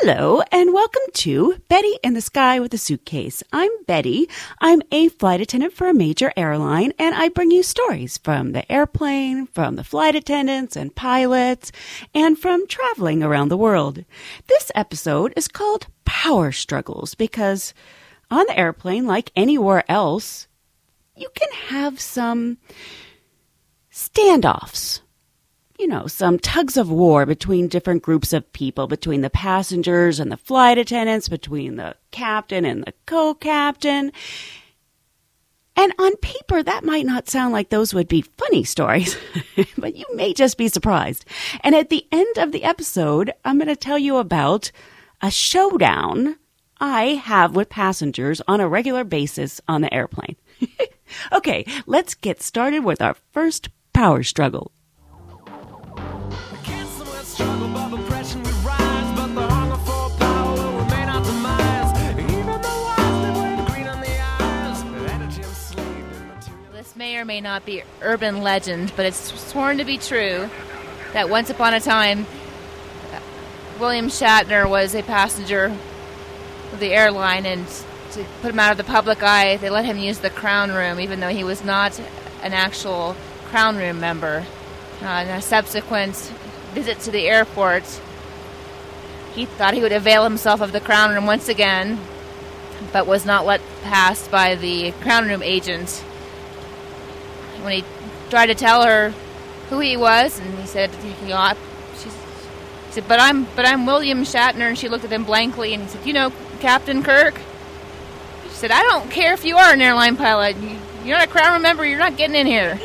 Hello, and welcome to Betty in the Sky with a Suitcase. I'm Betty. I'm a flight attendant for a major airline, and I bring you stories from the airplane, from the flight attendants and pilots, and from traveling around the world. This episode is called Power Struggles because on the airplane, like anywhere else, you can have some standoffs you know, some tugs of war between different groups of people, between the passengers and the flight attendants, between the captain and the co captain. And on paper, that might not sound like those would be funny stories, but you may just be surprised. And at the end of the episode, I'm going to tell you about a showdown I have with passengers on a regular basis on the airplane. okay, let's get started with our first power struggle. May or may not be urban legend, but it's sworn to be true that once upon a time, William Shatner was a passenger of the airline, and to put him out of the public eye, they let him use the crown room, even though he was not an actual crown room member. Uh, in a subsequent visit to the airport, he thought he would avail himself of the crown room once again, but was not let past by the crown room agent. When he tried to tell her who he was, and he said, you know, she said, but I'm, but I'm William Shatner, and she looked at him blankly, and he said, you know, Captain Kirk. She said, I don't care if you are an airline pilot. You're not a crown member. You're not getting in here.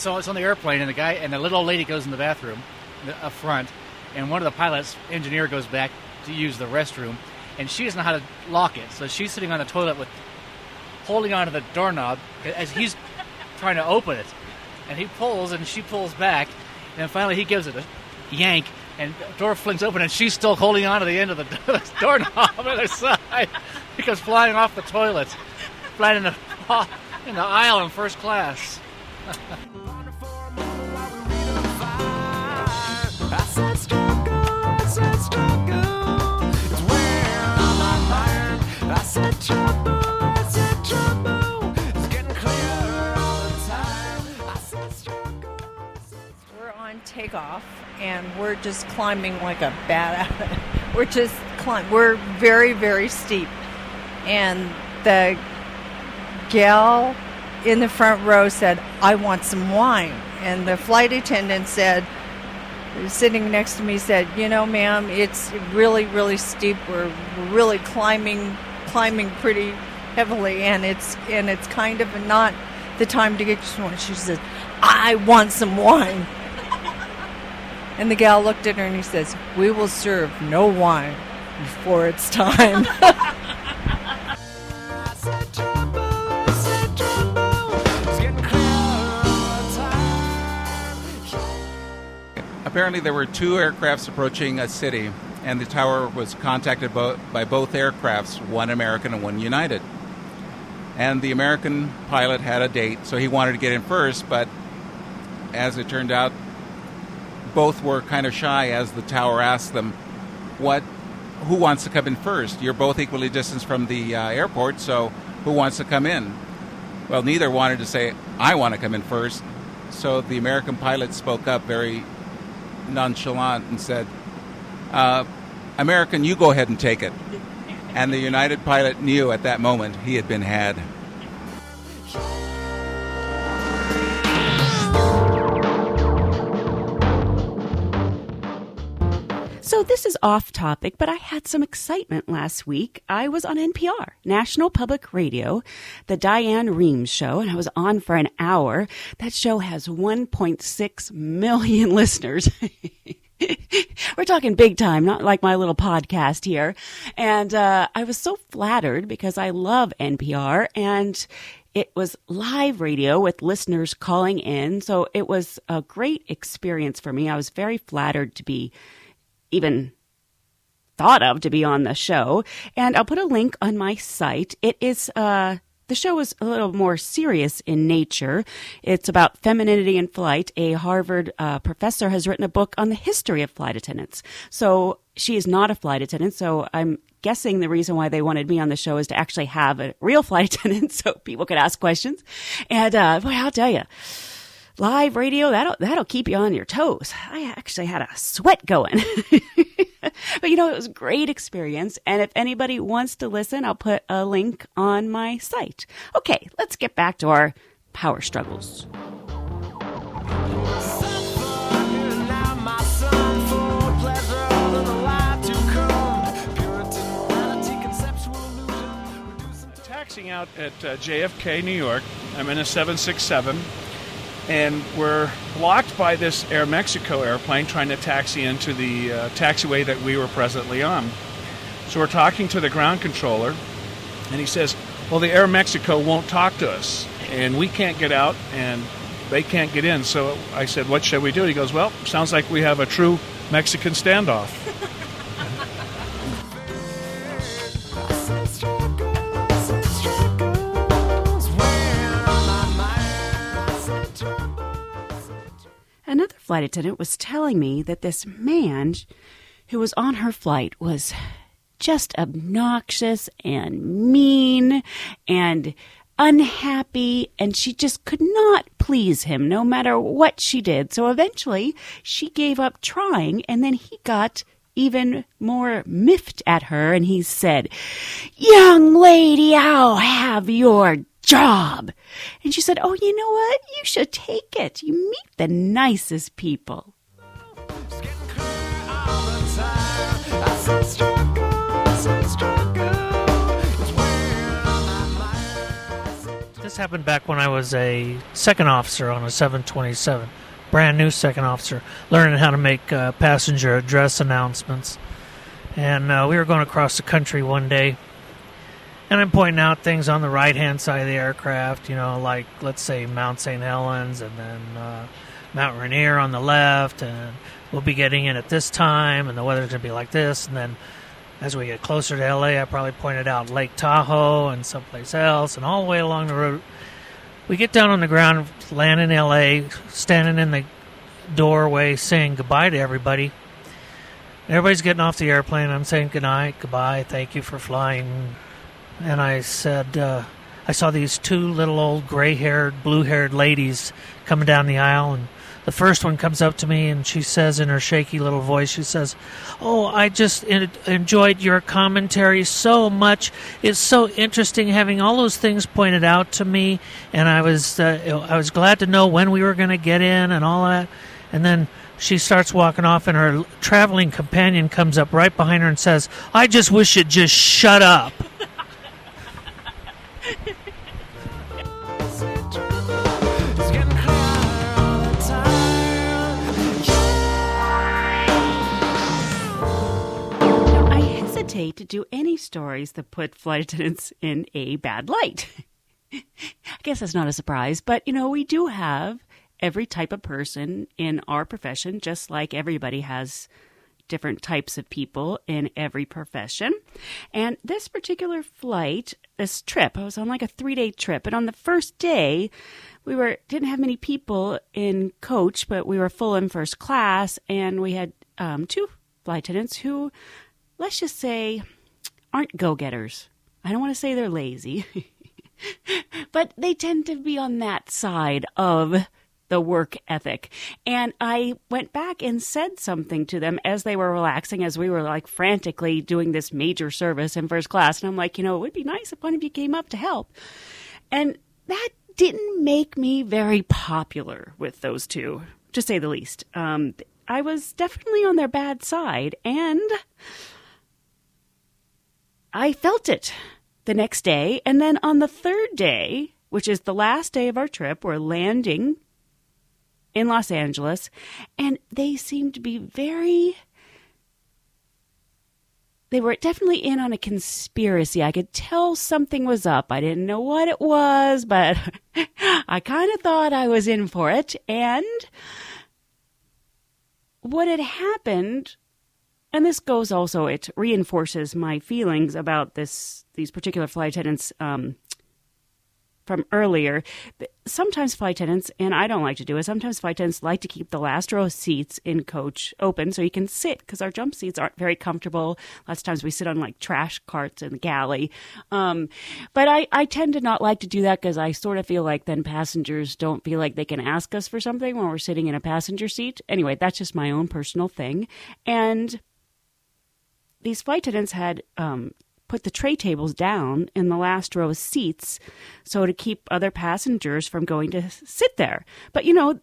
So it's on the airplane, and the guy and the little old lady goes in the bathroom up front, and one of the pilots, engineer, goes back to use the restroom, and she doesn't know how to lock it. So she's sitting on the toilet with holding onto the doorknob as he's trying to open it, and he pulls and she pulls back, and finally he gives it a yank, and the door flings open, and she's still holding on to the end of the doorknob on her side because flying off the toilet, flying in the in the aisle in first class. Takeoff and we're just climbing like a bat. out of we're just climb. We're very very steep, and the gal in the front row said, "I want some wine," and the flight attendant said, sitting next to me said, "You know, ma'am, it's really really steep. We're, really climbing climbing pretty heavily, and it's and it's kind of not the time to get you some wine." She said, "I want some wine." And the gal looked at her and he says, We will serve no wine before it's time. Apparently, there were two aircrafts approaching a city, and the tower was contacted bo- by both aircrafts, one American and one United. and the American pilot had a date, so he wanted to get in first, but as it turned out, both were kind of shy as the tower asked them, "What? Who wants to come in first? You're both equally distanced from the uh, airport, so who wants to come in?" Well, neither wanted to say, "I want to come in first. So the American pilot spoke up very nonchalant and said, uh, "American, you go ahead and take it." And the United pilot knew at that moment he had been had. So this is off topic, but I had some excitement last week. I was on NPR, National Public Radio, the Diane Rehm show, and I was on for an hour. That show has 1.6 million listeners. We're talking big time, not like my little podcast here. And uh, I was so flattered because I love NPR and it was live radio with listeners calling in. So it was a great experience for me. I was very flattered to be even thought of to be on the show. And I'll put a link on my site. It is, uh, the show is a little more serious in nature. It's about femininity in flight. A Harvard uh, professor has written a book on the history of flight attendants. So she is not a flight attendant. So I'm guessing the reason why they wanted me on the show is to actually have a real flight attendant so people could ask questions. And, uh, boy, I'll tell you live radio that'll that'll keep you on your toes. I actually had a sweat going. But you know it was a great experience. And if anybody wants to listen i'll put a link on my site. Okay let's get back to our power struggles. Taxing out at uh, JFK, New York. I'm in a 767 and we're blocked by this Air Mexico airplane trying to taxi into the uh, taxiway that we were presently on. So we're talking to the ground controller, and he says, Well, the Air Mexico won't talk to us, and we can't get out, and they can't get in. So I said, What should we do? He goes, Well, sounds like we have a true Mexican standoff. Flight attendant was telling me that this man who was on her flight was just obnoxious and mean and unhappy, and she just could not please him no matter what she did. So eventually she gave up trying, and then he got even more miffed at her and he said, Young lady, I'll have your job. And she said, Oh, you know what? You should take it. You meet the nicest people. This happened back when I was a second officer on a 727, brand new second officer, learning how to make uh, passenger address announcements. And uh, we were going across the country one day, and I'm pointing out things on the right hand side of the aircraft, you know, like let's say Mount St. Helens and then uh, Mount Rainier on the left, and we'll be getting in at this time, and the weather's going to be like this, and then as we get closer to LA, I probably pointed out Lake Tahoe and someplace else, and all the way along the road. We get down on the ground, land in LA, standing in the doorway saying goodbye to everybody. Everybody's getting off the airplane. I'm saying goodnight, goodbye, thank you for flying. And I said, uh, I saw these two little old gray haired, blue haired ladies coming down the aisle, and the first one comes up to me and she says in her shaky little voice, she says, "Oh, I just en- enjoyed your commentary so much. It's so interesting having all those things pointed out to me, and I was uh, I was glad to know when we were going to get in and all that." And then she starts walking off, and her traveling companion comes up right behind her and says, "I just wish you'd just shut up." I hesitate to do any stories that put flight attendants in a bad light. I guess that's not a surprise, but you know, we do have every type of person in our profession, just like everybody has different types of people in every profession. And this particular flight, this trip, I was on like a three day trip. but on the first day, we were didn't have many people in coach, but we were full in first class, and we had um, two flight attendants who, let's just say, aren't go getters. I don't want to say they're lazy, but they tend to be on that side of the work ethic. And I went back and said something to them as they were relaxing, as we were like frantically doing this major service in first class. And I'm like, you know, it would be nice if one of you came up to help. And that didn't make me very popular with those two, to say the least. Um, I was definitely on their bad side, and I felt it the next day. And then on the third day, which is the last day of our trip, we're landing in Los Angeles, and they seemed to be very. They were definitely in on a conspiracy. I could tell something was up. I didn't know what it was, but I kind of thought I was in for it. And what had happened and this goes also it reinforces my feelings about this these particular flight attendants um, from earlier. Sometimes flight attendants, and I don't like to do it, sometimes flight attendants like to keep the last row of seats in coach open so you can sit because our jump seats aren't very comfortable. Lots of times we sit on like trash carts in the galley. Um, but I, I tend to not like to do that because I sort of feel like then passengers don't feel like they can ask us for something when we're sitting in a passenger seat. Anyway, that's just my own personal thing. And these flight attendants had um, put the tray tables down in the last row of seats so to keep other passengers from going to sit there. But you know,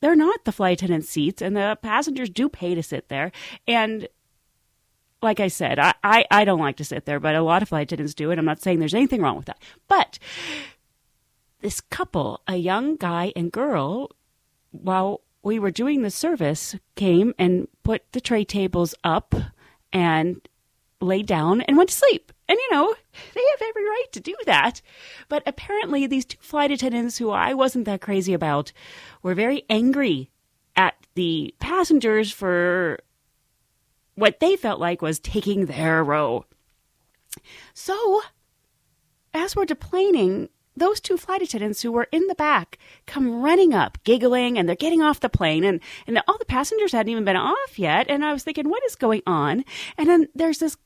they're not the flight attendant seats, and the passengers do pay to sit there. And like I said, I, I, I don't like to sit there, but a lot of flight attendants do, and I'm not saying there's anything wrong with that. But this couple, a young guy and girl, while we were doing the service, came and put the tray tables up and laid down and went to sleep. And you know, they have every right to do that. But apparently, these two flight attendants, who I wasn't that crazy about, were very angry at the passengers for what they felt like was taking their row. So, as we're deplaning, those two flight attendants who were in the back come running up, giggling, and they're getting off the plane, and, and all the passengers hadn't even been off yet. And I was thinking, what is going on? And then there's this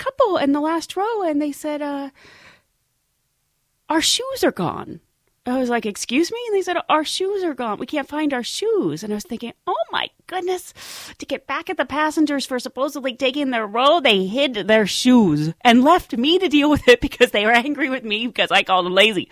couple in the last row, and they said, uh, Our shoes are gone. I was like, Excuse me? And they said, Our shoes are gone. We can't find our shoes. And I was thinking, Oh my goodness. To get back at the passengers for supposedly taking their row, they hid their shoes and left me to deal with it because they were angry with me because I called them lazy.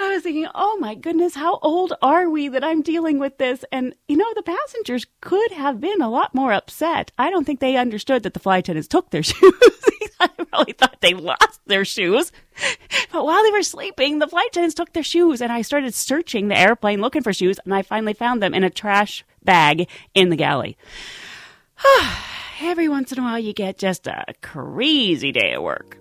I was thinking, oh my goodness, how old are we that I'm dealing with this? And, you know, the passengers could have been a lot more upset. I don't think they understood that the flight attendants took their shoes. I really thought they lost their shoes. But while they were sleeping, the flight attendants took their shoes, and I started searching the airplane looking for shoes, and I finally found them in a trash bag in the galley. Every once in a while, you get just a crazy day at work.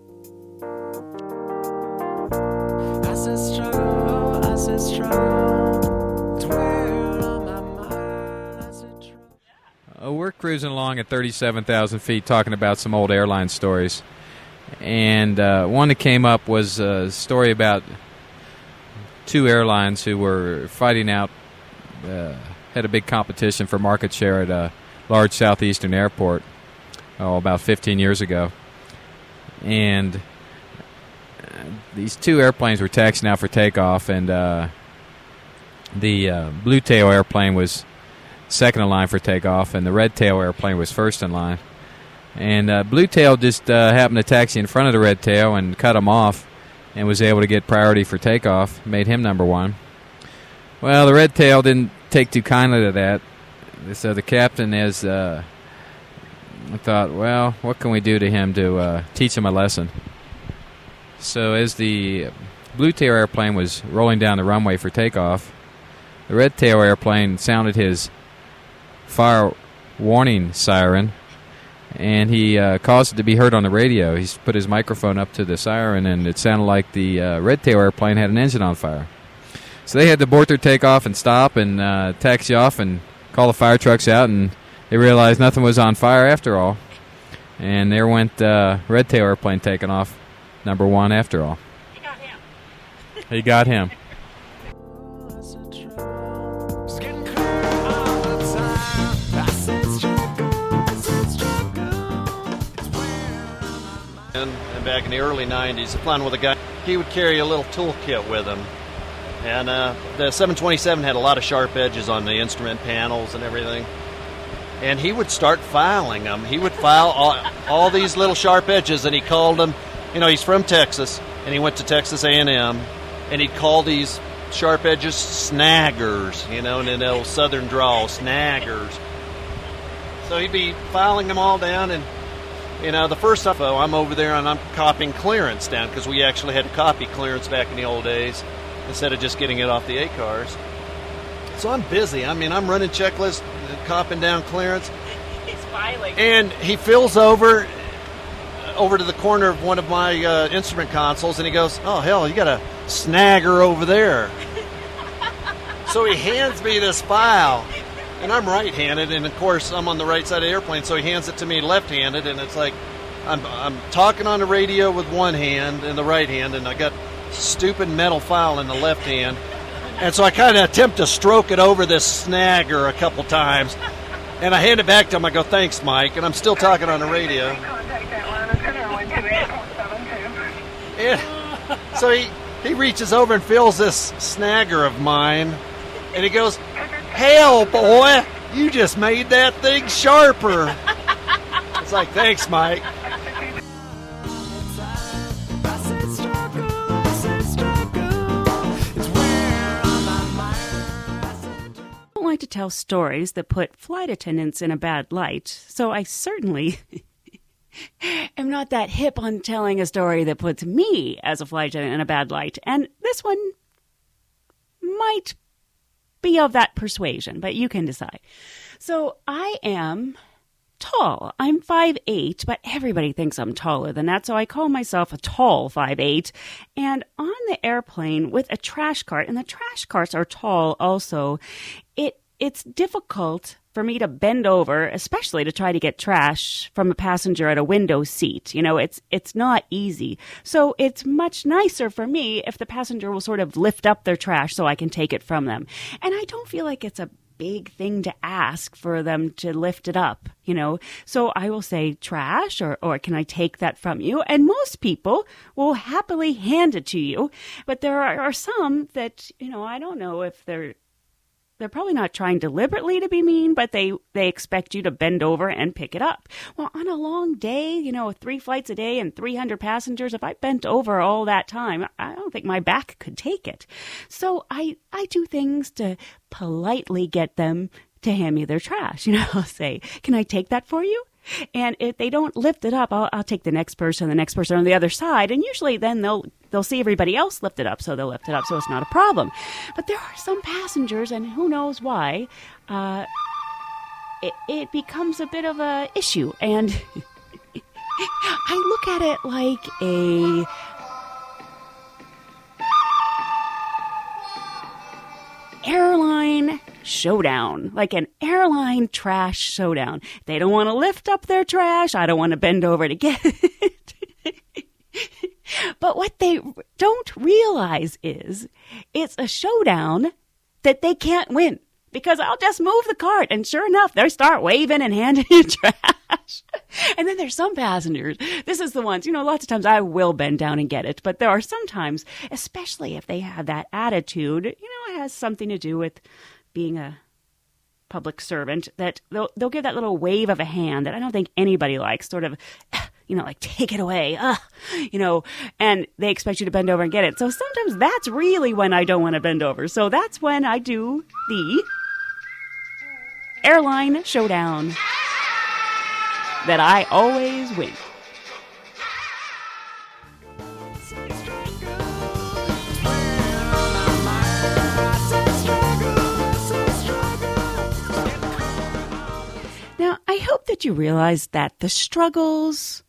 Uh, we're cruising along at 37,000 feet talking about some old airline stories. And uh, one that came up was a story about two airlines who were fighting out, uh, had a big competition for market share at a large southeastern airport oh, about 15 years ago. And these two airplanes were taxiing out for takeoff, and uh, the uh, blue tail airplane was second in line for takeoff, and the red tail airplane was first in line. And uh, blue tail just uh, happened to taxi in front of the red tail and cut him off, and was able to get priority for takeoff, made him number one. Well, the red tail didn't take too kindly to that, so the captain is. Uh, thought, well, what can we do to him to uh, teach him a lesson? So as the blue tail airplane was rolling down the runway for takeoff, the red tail airplane sounded his fire warning siren, and he uh, caused it to be heard on the radio. He put his microphone up to the siren, and it sounded like the uh, red tail airplane had an engine on fire. So they had to abort their takeoff and stop and uh, taxi off and call the fire trucks out and they realized nothing was on fire after all, and there went uh, Red Tail airplane taking off, number one after all. He got him. He got him. And, back in the early 90s, flying with a guy, he would carry a little toolkit with him. And uh, the 727 had a lot of sharp edges on the instrument panels and everything. And he would start filing them. He would file all, all these little sharp edges, and he called them. You know, he's from Texas, and he went to Texas A&M, and he'd call these sharp edges snaggers. You know, in an old Southern drawl, snaggers. So he'd be filing them all down, and you know, the first stuff, oh, I'm over there and I'm copying clearance down because we actually had to copy clearance back in the old days instead of just getting it off the ACARS. So I'm busy. I mean, I'm running checklists, uh, copying down clearance, He's filing. and he fills over over to the corner of one of my uh, instrument consoles, and he goes, "Oh hell, you got a snagger over there." so he hands me this file, and I'm right-handed, and of course I'm on the right side of the airplane, so he hands it to me left-handed, and it's like I'm I'm talking on the radio with one hand and the right hand, and I got stupid metal file in the left hand. And so I kind of attempt to stroke it over this snagger a couple times. And I hand it back to him. I go, thanks, Mike. And I'm still talking on the radio. And so he, he reaches over and feels this snagger of mine. And he goes, Hell, boy, you just made that thing sharper. It's like, thanks, Mike. I don't like to tell stories that put flight attendants in a bad light, so I certainly am not that hip on telling a story that puts me as a flight attendant in a bad light. And this one might be of that persuasion, but you can decide. So I am tall. I'm five eight, but everybody thinks I'm taller than that, so I call myself a tall five eight. And on the airplane with a trash cart, and the trash carts are tall also, it it's difficult for me to bend over, especially to try to get trash from a passenger at a window seat. You know, it's it's not easy. So it's much nicer for me if the passenger will sort of lift up their trash so I can take it from them. And I don't feel like it's a big thing to ask for them to lift it up, you know. So I will say trash or or can I take that from you? And most people will happily hand it to you, but there are, are some that, you know, I don't know if they're they're probably not trying deliberately to be mean, but they they expect you to bend over and pick it up. Well, on a long day, you know, three flights a day and 300 passengers, if I bent over all that time, I don't think my back could take it. So I I do things to politely get them to hand me their trash. You know, I'll say, "Can I take that for you?" And if they don't lift it up, I'll, I'll take the next person, the next person on the other side, and usually then they'll they'll see everybody else lift it up, so they'll lift it up, so it's not a problem. But there are some passengers, and who knows why, uh, it, it becomes a bit of a issue, and I look at it like a airline showdown, like an airline trash showdown. They don't want to lift up their trash. I don't want to bend over to get it. but what they don't realize is it's a showdown that they can't win because I'll just move the cart and sure enough, they start waving and handing you trash. and then there's some passengers. This is the ones, you know, lots of times I will bend down and get it, but there are sometimes, especially if they have that attitude, you know, it has something to do with being a public servant that they'll, they'll give that little wave of a hand that I don't think anybody likes, sort of, you know, like take it away, uh, you know, and they expect you to bend over and get it. So sometimes that's really when I don't want to bend over. So that's when I do the airline showdown that I always win. Now, I hope that you realize that the struggles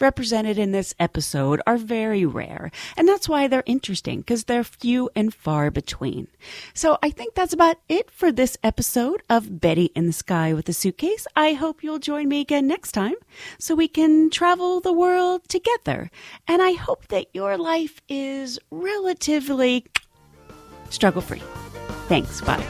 represented in this episode are very rare, and that's why they're interesting because they're few and far between. So I think that's about it for this episode of Betty in the Sky with a Suitcase. I hope you'll join me again next time so we can travel the world together. And I hope that your life is relatively struggle free. Thanks. Bye.